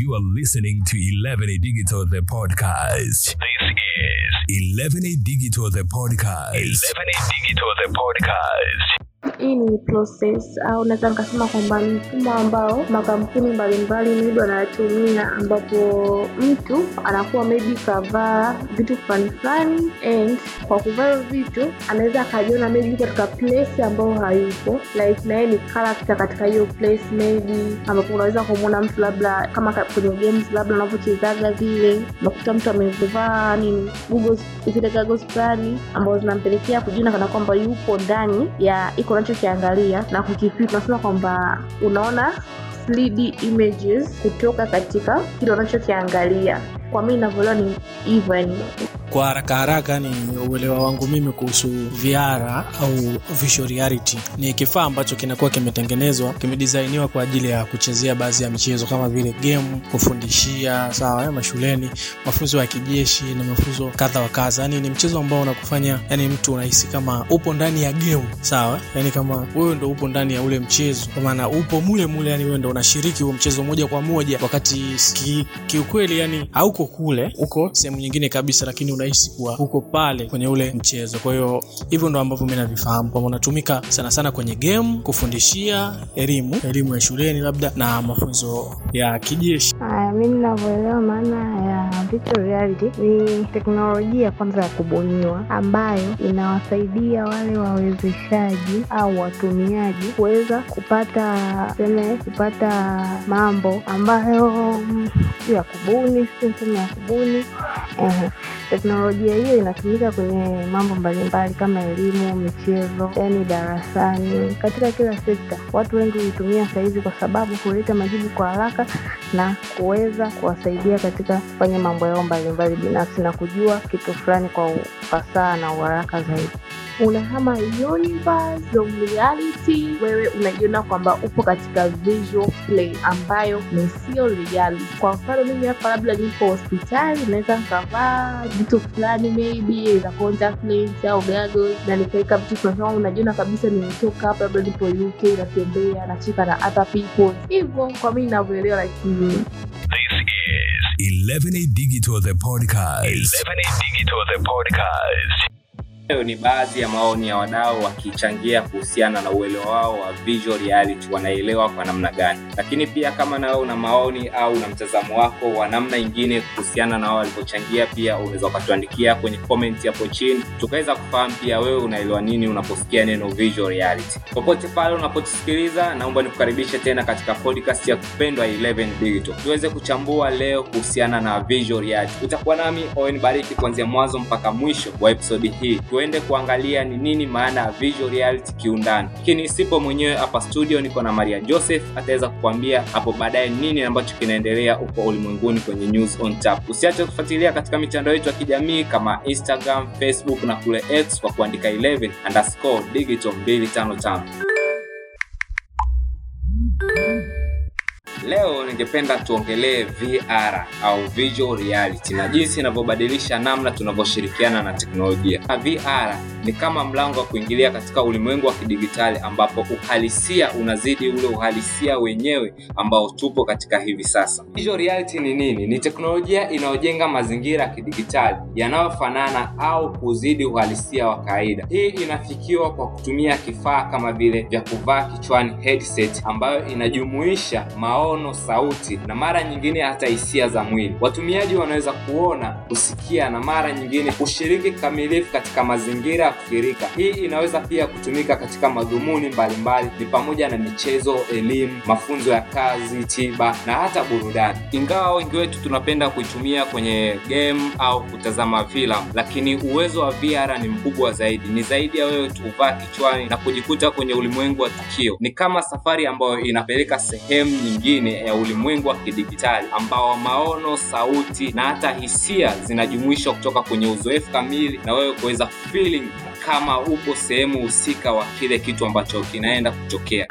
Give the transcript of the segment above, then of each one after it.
You are listening to 11A Digital the podcast. This is 11 Digital the podcast. 11A Digital the podcast. Hii ni process au naweza nikasema kwamba ni mfumo ambao makampuni mbalimbali maybe wanatumia, ambapo mtu anakuwa maybe kavaa vitu fulani fulani, and kwa kuvaa vitu anaweza akajiona maybe katika place ambayo hayupo, like na ni character katika hiyo place maybe, ambapo unaweza kumwona mtu labda kama kwenye games labda anavyochezaga vile, unakuta mtu amevaa nini goggles, zile goggles fulani ambazo zinampelekea kujiona kana kwamba yupo ndani ya iko unachokiangalia na kukifit, tunasema kwamba unaona 3D images kutoka katika kile unachokiangalia. Kwa mimi ninavyoelewa ni hivyo yani. Kwa haraka haraka ni uelewa wangu mimi kuhusu VR au reality. Ni kifaa ambacho kinakuwa kimetengenezwa kimedisainiwa kwa ajili ya kuchezea baadhi ya michezo kama vile game kufundishia sawa eh, mashuleni mafunzo ya kijeshi na mafunzo kadha wa kadha. Yani ni mchezo ambao unakufanya yani mtu unahisi kama upo ndani ya game sawa? Yani kama wewe ndo upo ndani ya ule mchezo. Kwa maana upo mule mule yani wewe ndo unashiriki huo mchezo moja kwa moja. Wakati ki, yani hauko kule uko sehemu nyingine kabisa lakini unahisi kuwa uko pale kwenye ule mchezo. Kwa hiyo hivyo ndo ambavyo mi navifahamu kwamba unatumika sana sana kwenye game kufundishia elimu elimu ya shuleni labda na mafunzo ya kijeshi. Mimi ninavyoelewa maana ya virtual reality ni teknolojia kwanza ya kubuniwa ambayo inawasaidia wale wawezeshaji au watumiaji kuweza kupata seme kupata mambo ambayo mm, sio ya kubuni, sio sema ya kubuni. Ehe. Teknolojia hiyo inatumika kwenye mambo mbalimbali kama elimu, michezo, yani darasani, katika kila sekta. Watu wengi huitumia sahizi kwa sababu huleta majibu kwa haraka na kuweza kuwasaidia katika kufanya mambo yao mbalimbali binafsi na kujua kitu fulani kwa ufasaha na uharaka zaidi. Unahama universe of reality, wewe unajiona kwamba upo katika visual play ambayo ni sio reality. Kwa mfano mimi hapa labda nipo hospitali, naweza nikavaa vitu fulani maybe za contact au goggles na nikaweka vitu tunasema unajiona kabisa nimetoka hapa, labda nipo UK natembea nacheka na other people hivyo. Kwa mimi ninavyoelewa like mm, This is 11 Digital the podcast. 11 Digital the podcast. Hayo ni baadhi ya maoni ya wadau wakichangia kuhusiana na uelewa wao wa visual reality, wanaelewa kwa namna gani. Lakini pia kama na una maoni au una mtazamo wako wa namna ingine kuhusiana na wao walivyochangia, pia unaweza ukatuandikia kwenye comment hapo chini, tukaweza kufahamu pia wewe unaelewa nini unaposikia neno visual reality. Popote pale unapotusikiliza, naomba nikukaribishe tena katika podcast ya kupendwa 11 Digital, tuweze kuchambua leo kuhusiana na visual reality. Utakuwa nami Owen Bariki kuanzia mwanzo mpaka mwisho wa episodi hii tuende kuangalia ni nini maana ya visual reality kiundani. Lakini sipo mwenyewe hapa studio, niko na Maria Joseph, ataweza kukuambia hapo baadaye nini ambacho kinaendelea huko ulimwenguni kwenye News on Tap. Usiache kufuatilia katika mitandao yetu ya kijamii kama Instagram, Facebook na kule X kwa kuandika 11 underscore digital 255. Leo ningependa tuongelee VR au visual reality na jinsi inavyobadilisha namna tunavyoshirikiana na teknolojia. Na VR ni kama mlango wa kuingilia katika ulimwengu wa kidigitali ambapo uhalisia unazidi ule uhalisia wenyewe ambao tupo katika hivi sasa. Visual reality ni nini? Ni teknolojia inayojenga mazingira ya kidigitali yanayofanana au kuzidi uhalisia wa kawaida. Hii inafikiwa kwa kutumia kifaa kama vile vya kuvaa kichwani headset ambayo inajumuisha maono, sauti na mara nyingine hata hisia za mwili. Watumiaji wanaweza kuona, kusikia na mara nyingine kushiriki kikamilifu katika mazingira ya kufikirika. Hii inaweza pia kutumika katika madhumuni mbalimbali, ni pamoja na michezo, elimu, mafunzo ya kazi, tiba na hata burudani. Ingawa wengi wetu tunapenda kuitumia kwenye game au kutazama filamu, lakini uwezo wa VR ni mkubwa zaidi. Ni zaidi ya wewe kuvaa kichwani na kujikuta kwenye ulimwengu wa tukio. Ni kama safari ambayo inapeleka sehemu nyingine ya ulimwengu wa kidigitali ambao maono, sauti na hata hisia zinajumuishwa kutoka kwenye uzoefu kamili na wewe kuweza feeling kama upo sehemu husika wa kile kitu ambacho kinaenda kutokea.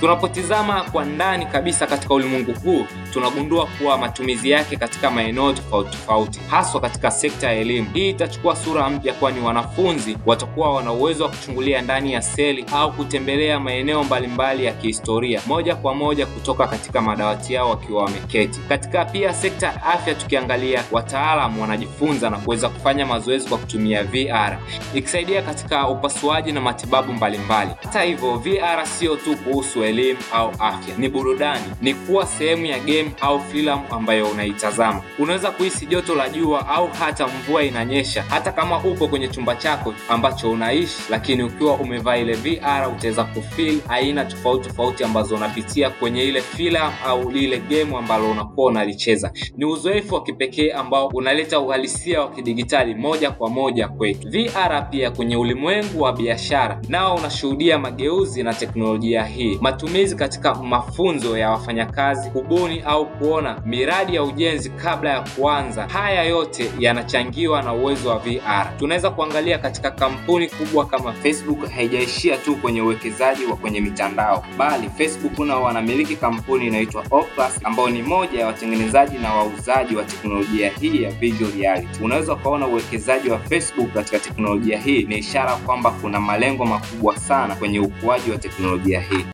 Tunapotizama kwa ndani kabisa katika ulimwengu huu, tunagundua kuwa matumizi yake katika maeneo tofauti tofauti, haswa katika sekta ya elimu. Hii itachukua sura mpya, kwani wanafunzi watakuwa wana uwezo wa kuchungulia ndani ya seli au kutembelea maeneo mbalimbali ya kihistoria moja kwa moja kutoka katika madawati yao wakiwa wameketi. Katika pia sekta ya afya, tukiangalia wataalamu wanajifunza na kuweza kufanya mazoezi kwa kutumia VR ikisaidia katika upasuaji na matibabu mbalimbali. Hata hivyo, VR sio tu kuhusu elimu au afya, ni burudani, ni kuwa sehemu ya game au filamu ambayo unaitazama. Unaweza kuhisi joto la jua au hata mvua inanyesha, hata kama upo kwenye chumba chako ambacho unaishi, lakini ukiwa umevaa ile VR utaweza kufeel aina tofauti tofauti ambazo unapitia kwenye ile filamu au lile game ambalo unakuwa unalicheza. Ni uzoefu wa kipekee ambao unaleta uhalisia wa kidigitali moja kwa moja kwetu. VR pia kwenye ulimwengu wa biashara nao unashuhudia mageuzi na teknolojia hii, matumizi katika mafunzo ya wafanyakazi, kubuni au kuona miradi ya ujenzi kabla ya kuanza. Haya yote yanachangiwa na uwezo wa VR. Tunaweza kuangalia katika kampuni kubwa kama Facebook, haijaishia tu kwenye uwekezaji wa kwenye mitandao, bali Facebook nao wanamiliki kampuni inaitwa Oculus, ambao ni moja ya watengenezaji na wauzaji wa teknolojia hii ya virtual reality. Unaweza ukaona uwekezaji wa Facebook katika teknolojia hii ni ishara kwamba kuna malengo makubwa sana kwenye ukuaji wa teknolojia hii.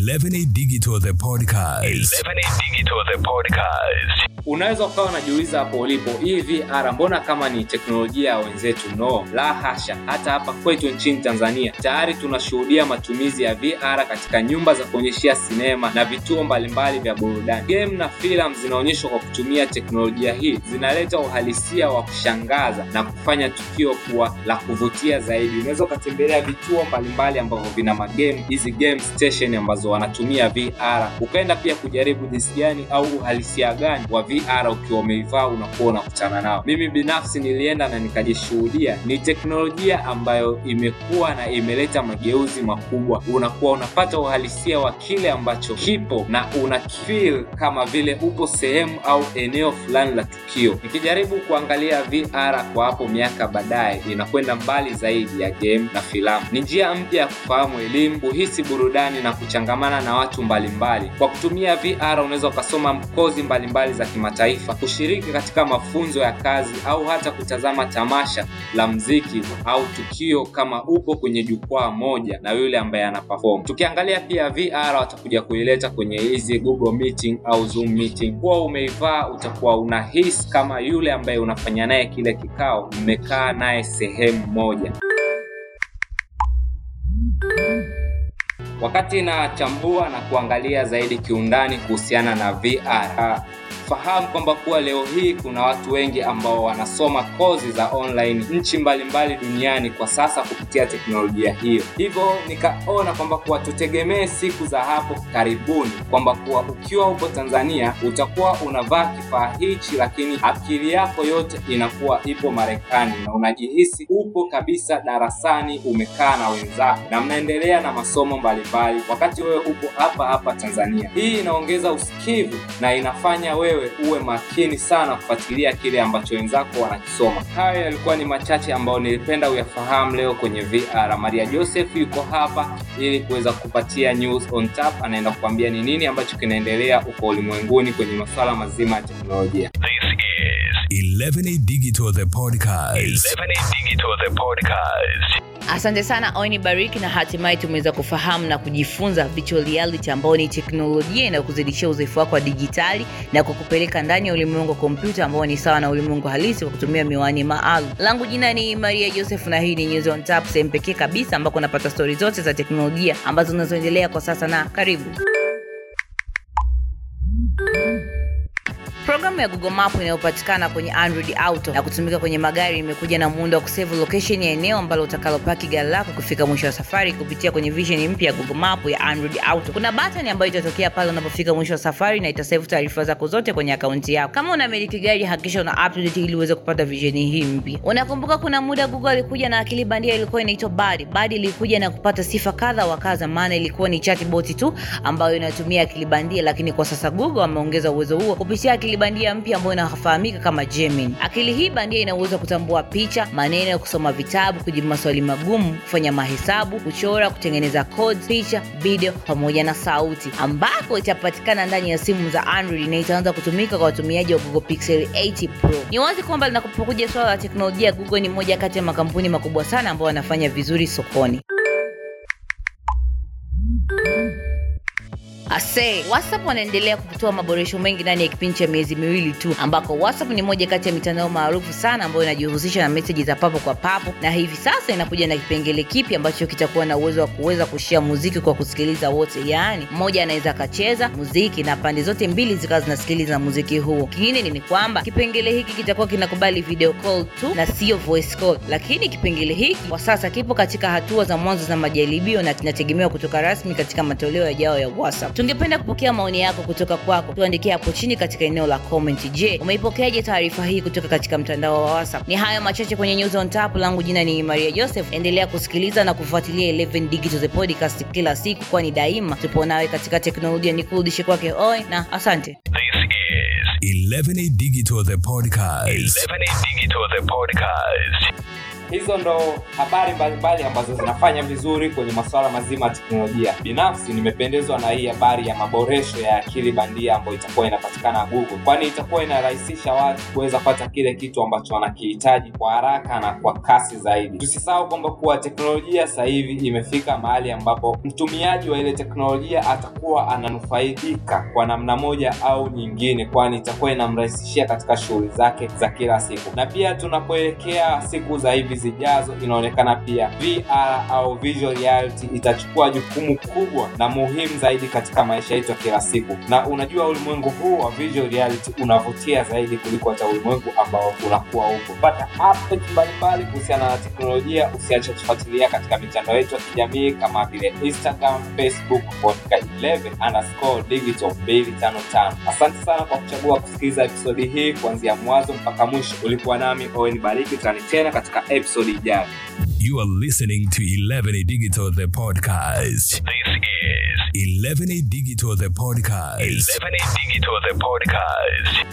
This 11A Digital the podcast. 11A Digital the podcast. Unaweza ukawa unajiuliza hapo ulipo, hii VR mbona kama ni teknolojia ya wenzetu? No, la hasha. Hata hapa kwetu nchini Tanzania tayari tunashuhudia matumizi ya VR katika nyumba za kuonyeshea sinema na vituo mbalimbali vya burudani. Game na filamu zinaonyeshwa kwa kutumia teknolojia hii, zinaleta uhalisia wa kushangaza na kufanya tukio kuwa la kuvutia zaidi. Unaweza ukatembelea vituo mbalimbali ambavyo vina magame, hizi game station ambazo wanatumia VR, ukaenda pia kujaribu jinsi gani au uhalisia gani wa VR ukiwa umeivaa unakuwa unakutana nao. Mimi binafsi nilienda na nikajishuhudia, ni teknolojia ambayo imekuwa na imeleta mageuzi makubwa. Unakuwa unapata uhalisia wa kile ambacho kipo na una feel kama vile upo sehemu au eneo fulani la tukio. Nikijaribu kuangalia VR kwa hapo miaka baadaye, inakwenda mbali zaidi ya game na filamu. Ni njia mpya ya kufahamu elimu, kuhisi burudani na kuchangamana na watu mbalimbali. Kwa kutumia VR unaweza ukasoma kozi mbalimbali za kimataifa, kushiriki katika mafunzo ya kazi au hata kutazama tamasha la mziki au tukio kama upo kwenye jukwaa moja na yule ambaye ana perform. Tukiangalia pia VR watakuja kuileta kwenye hizi Google Meeting au Zoom Meeting. Kuwa umeivaa utakuwa unahisi kama yule ambaye unafanya naye kile kikao, mmekaa naye sehemu moja. Wakati nachambua na kuangalia zaidi kiundani kuhusiana na VR, fahamu kwamba kuwa leo hii kuna watu wengi ambao wanasoma kozi za online nchi mbalimbali duniani kwa sasa kupitia teknolojia hiyo. Hivyo nikaona kwamba kuwa tutegemee siku za hapo karibuni kwamba kuwa ukiwa upo Tanzania utakuwa unavaa kifaa hichi, lakini akili yako yote inakuwa ipo Marekani na unajihisi upo kabisa darasani, umekaa na wenzako na mnaendelea na masomo mbalimbali, wakati wewe upo hapa hapa Tanzania. Hii inaongeza usikivu na inafanya wewe uwe makini sana kufuatilia kile ambacho wenzako wanakisoma. Hayo yalikuwa ni machache ambayo nilipenda uyafahamu leo kwenye VR. Maria Joseph yuko hapa ili kuweza kupatia news on tap, anaenda kukwambia ni nini ambacho kinaendelea uko ulimwenguni kwenye masuala mazima ya teknolojia. This 11A Digital the podcast. 11A Digital the podcast. Asante sana Oini Bariki, na hatimaye tumeweza kufahamu na kujifunza virtual reality ambayo ni teknolojia inayokuzidishia uzoefu wako wa dijitali na kukupeleka ndani ya ulimwengu wa kompyuta ambao ni sawa na ulimwengu halisi kwa kutumia miwani maalum. Langu jina ni Maria Joseph na hii ni News on Tap, sehemu pekee kabisa ambako unapata stori zote za teknolojia ambazo zinazoendelea kwa sasa, na karibu. Programu ya Google Map inayopatikana kwenye Android Auto na kutumika kwenye magari imekuja na muundo wa kusave location ya eneo ambalo utakalopaki gari lako kufika mwisho wa safari kupitia kwenye vision mpya ya Google Map ya Android Auto. Kuna button ambayo itatokea pale unapofika mwisho wa safari na itasave taarifa zako zote kwenye akaunti yako. Kama unamiliki gari, hakikisha una update ili uweze kupata vision hii mpya. Unakumbuka kuna muda Google alikuja na akili bandia ilikuwa inaitwa Bard. Bard ilikuja na kupata sifa kadha wa kadha, maana ilikuwa ni chatbot tu ambayo inatumia akili bandia, lakini kwa sasa Google ameongeza uwezo huo kupitia akili bandia mpya ambayo inafahamika kama Gemini. Akili hii bandia ina uwezo wa kutambua picha, maneno, kusoma vitabu, kujibu maswali magumu, kufanya mahesabu, kuchora, kutengeneza codes, picha, video pamoja na sauti, ambako itapatikana ndani ya simu za Android na itaanza kutumika kwa watumiaji wa Google Pixel 8 Pro. Ni wazi kwamba linapokuja swala la teknolojia, Google ni moja kati ya makampuni makubwa sana ambayo wanafanya vizuri sokoni. Ase, WhatsApp wanaendelea kutoa maboresho mengi ndani ya kipindi cha miezi miwili tu, ambako WhatsApp ni moja kati ya mitandao maarufu sana ambayo inajihusisha na meseji za papo kwa papo, na hivi sasa inakuja na kipengele kipi ambacho kitakuwa na uwezo wa kuweza kushia muziki kwa kusikiliza wote, yaani mmoja anaweza akacheza muziki na pande zote mbili zikawa zinasikiliza muziki huo. Kingine ni kwamba kipengele hiki kitakuwa kinakubali video call tu na sio voice call, lakini kipengele hiki kwa sasa kipo katika hatua za mwanzo za majaribio na kinategemewa kutoka rasmi katika matoleo yajayo ya WhatsApp. Tungependa kupokea maoni yako kutoka kwako, tuandikie hapo chini katika eneo la comment. Je, umeipokeaje taarifa hii kutoka katika mtandao wa WhatsApp? Ni hayo machache kwenye News on Tap. Langu jina ni Maria Joseph. Endelea kusikiliza na kufuatilia 11 Digital the podcast kila siku, kwani daima tupo nawe katika teknolojia. Ni kurudishe kwake Oi na asante. This is 11A Digital the podcast. 11A Digital the podcast. Hizo ndo habari mbalimbali ambazo zinafanya vizuri kwenye masuala mazima ya teknolojia. Binafsi nimependezwa na hii habari ya maboresho ya akili bandia ambayo itakuwa inapatikana Google, kwani itakuwa inarahisisha watu kuweza kupata kile kitu ambacho wanakihitaji kwa haraka na kwa kasi zaidi. Tusisahau kwamba kuwa teknolojia sasa hivi imefika mahali ambapo mtumiaji wa ile teknolojia atakuwa ananufaidika kwa namna moja au nyingine, kwani itakuwa inamrahisishia katika shughuli zake za kila siku. Na pia tunapoelekea siku za hivi zijazo, inaonekana pia VR au visual reality itachukua jukumu kubwa na muhimu zaidi katika maisha yetu ya kila siku. Na unajua ulimwengu huu wa visual reality unavutia zaidi kuliko hata ulimwengu ambao unakuwa huko. Pata update mbalimbali kuhusiana na teknolojia, usiache kufuatilia katika mitandao yetu ya kijamii kama vile Instagram, Facebook, katika 11 underscore digital 255. Asante sana kwa kuchagua kusikiliza episodi hii kuanzia mwanzo mpaka mwisho. Ulikuwa nami Owen Bariki, tani tena katika episodi ijayo. You are listening to 11A Digital the podcast. This is 11A Digital the podcast. 11A Digital the podcast.